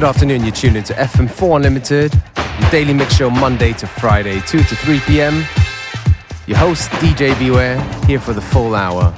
Good afternoon, you're tuned into FM4 Unlimited, your daily mix show Monday to Friday, 2 to 3 p.m. Your host, DJ Beware, here for the full hour.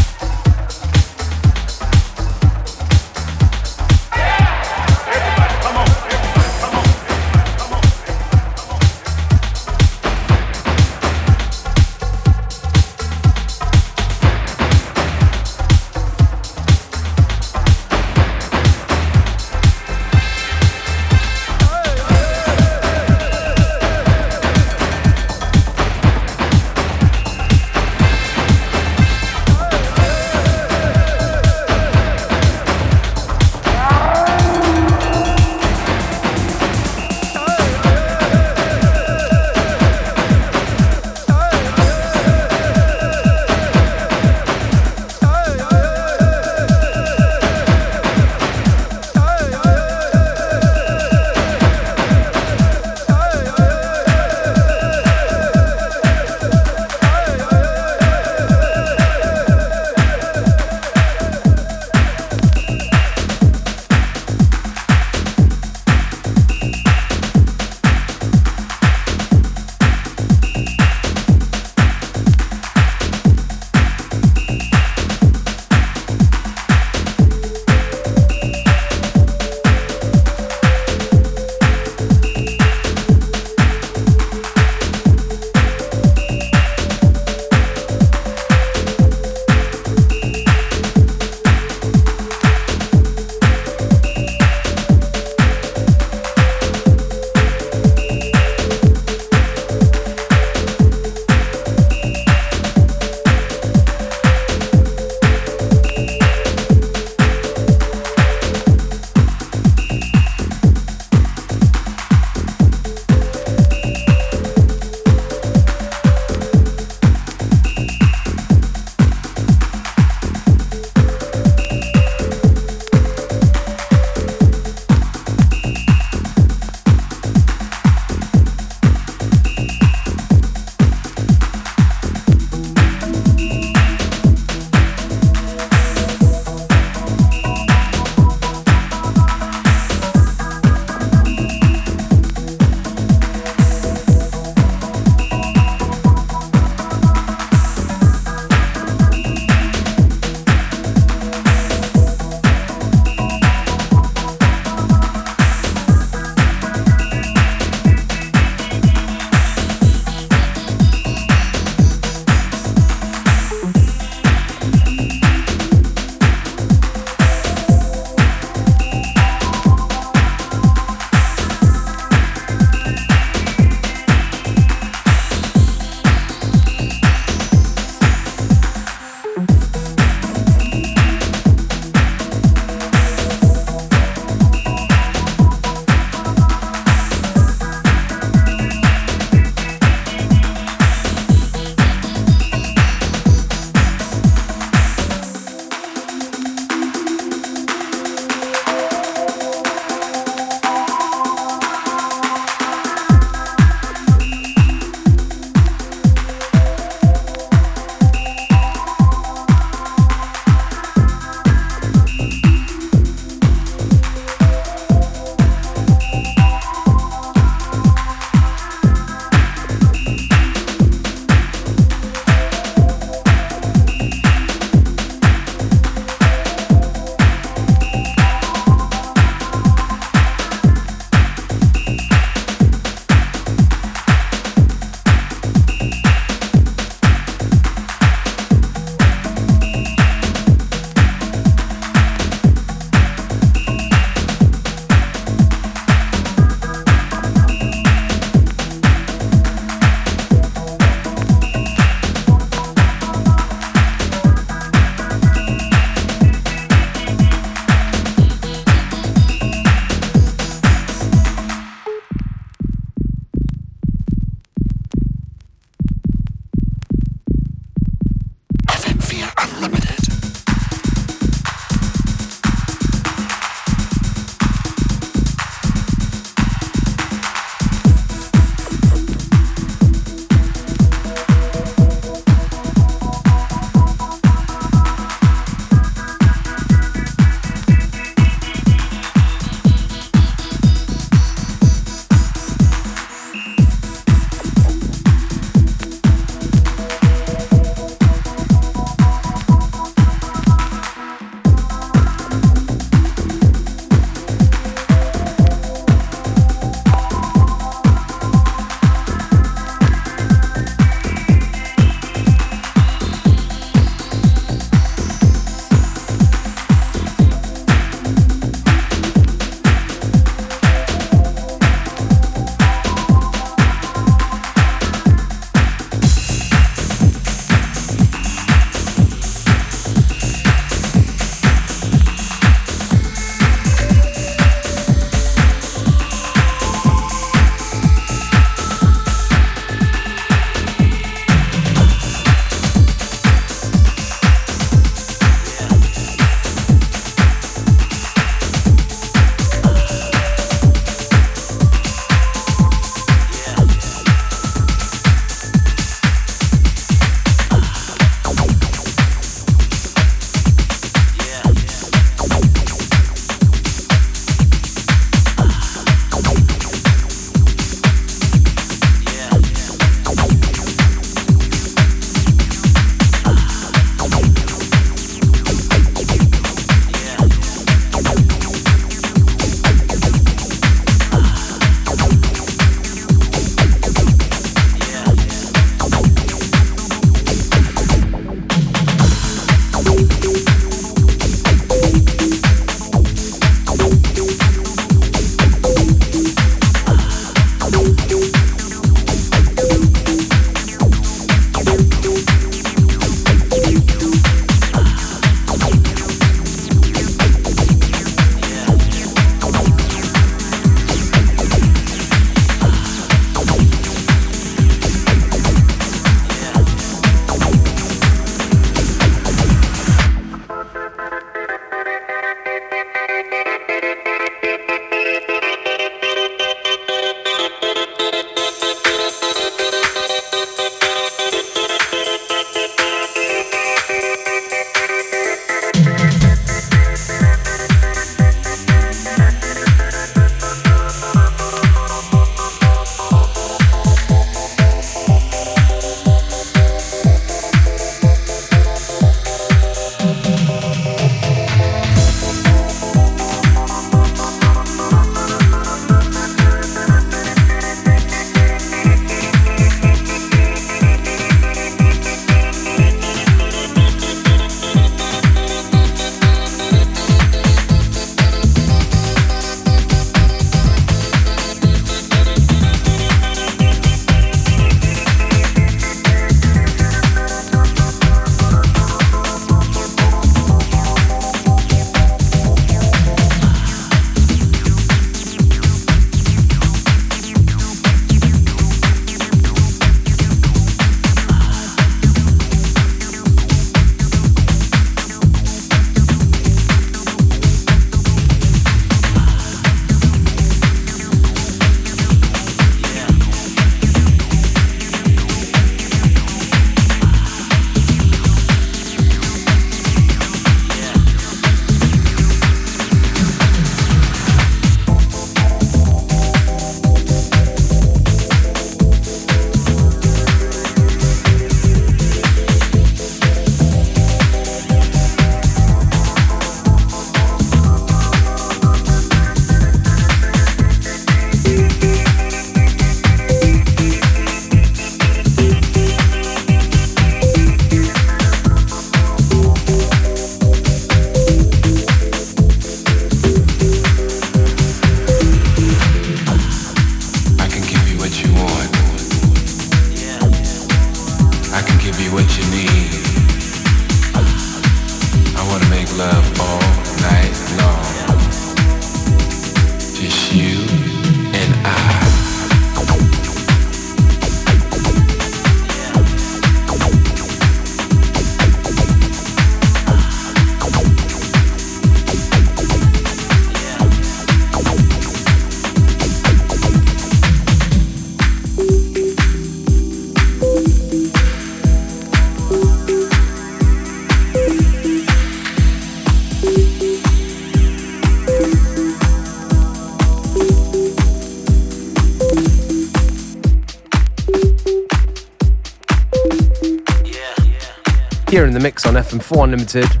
On FM4 Unlimited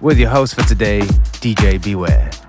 with your host for today, DJ Beware.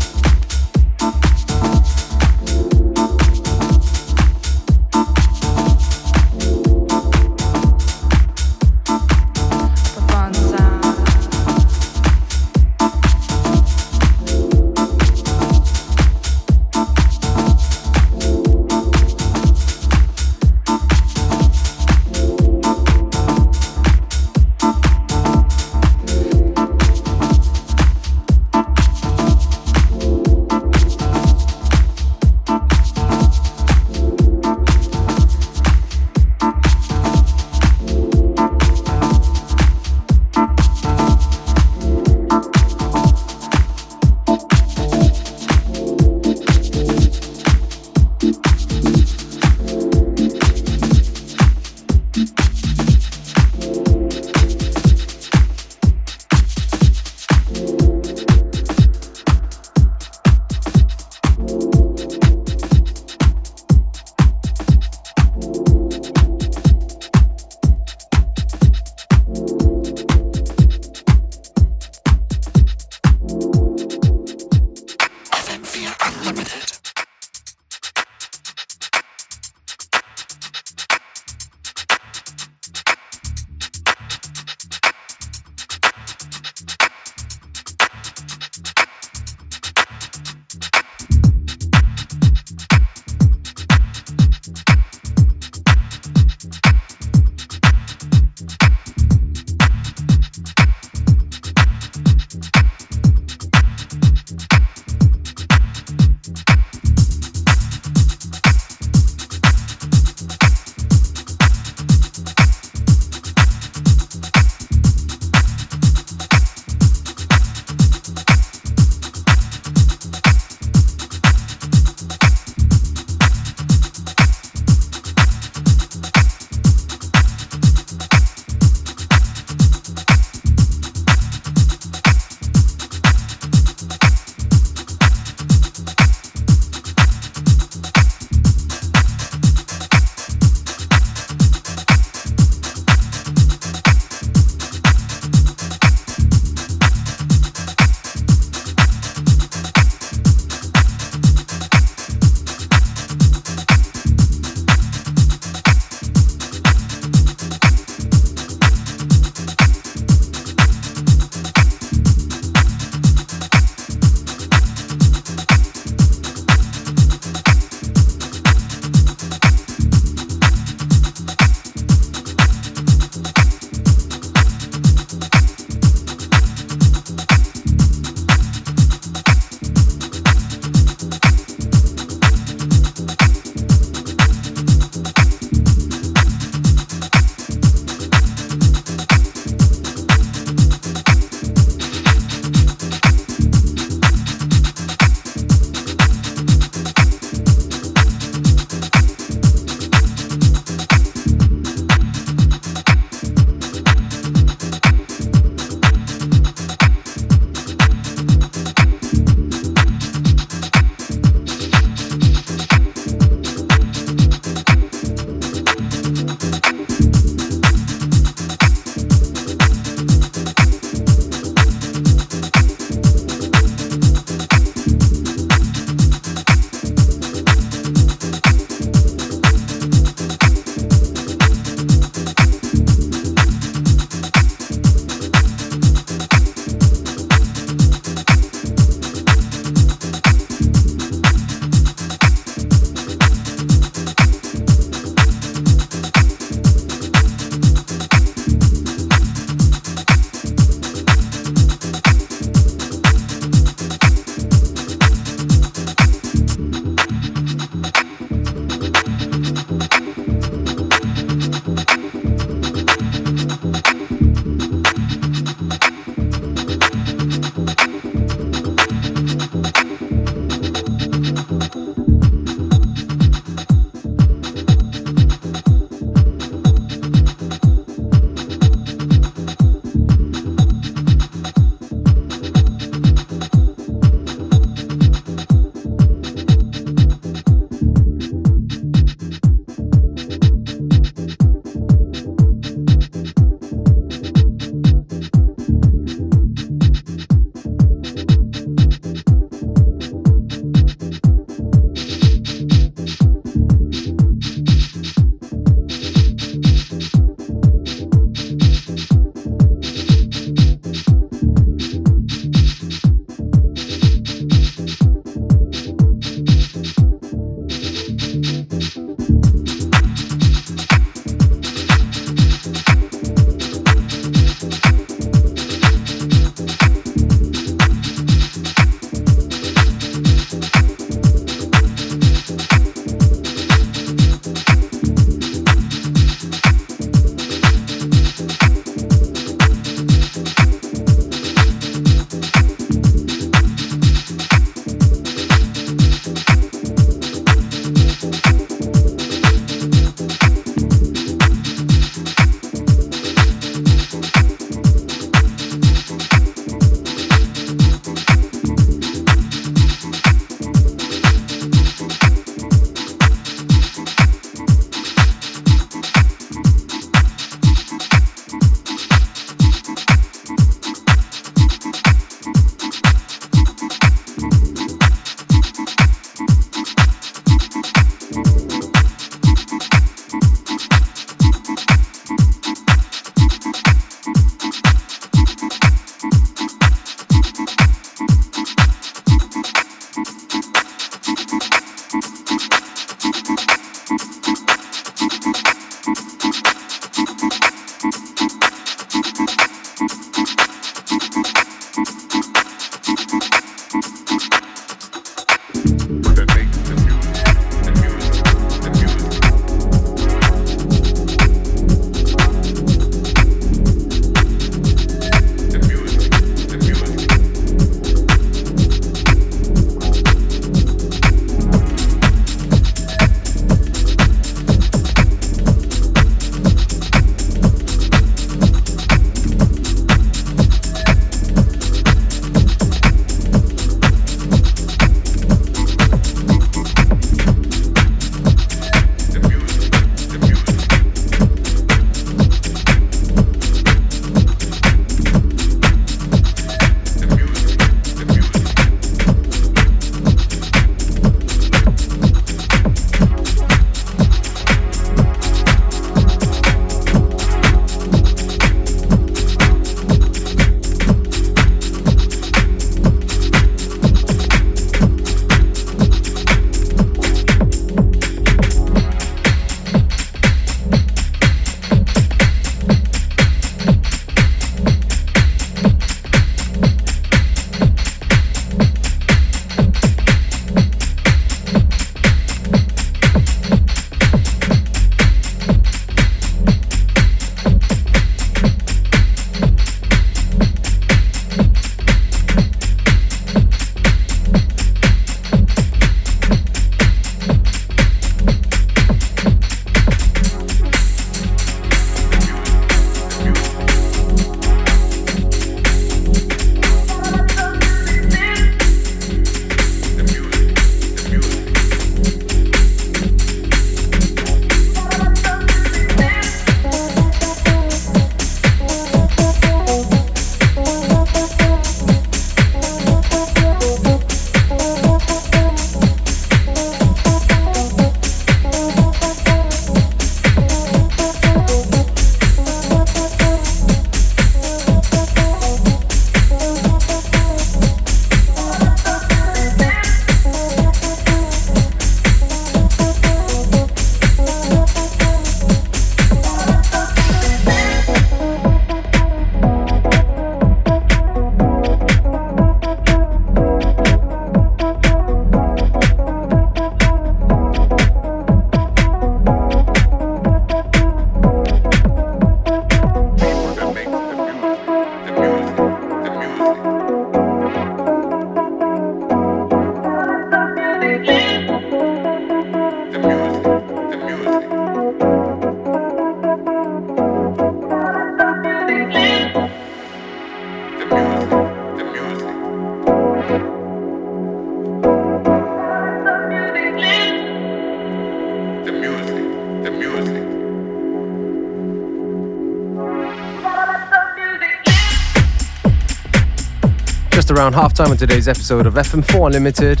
Around halftime on today's episode of FM4 Unlimited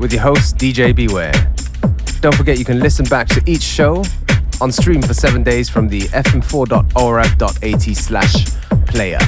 with your host, DJ Beware. Don't forget you can listen back to each show on stream for seven days from the fm4.orf.at slash player.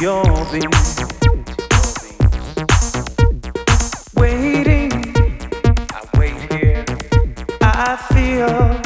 your things. Waiting, I wait here. I feel.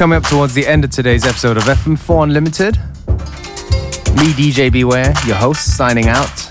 Coming up towards the end of today's episode of FM4 Unlimited. Me, DJ Beware, your host, signing out.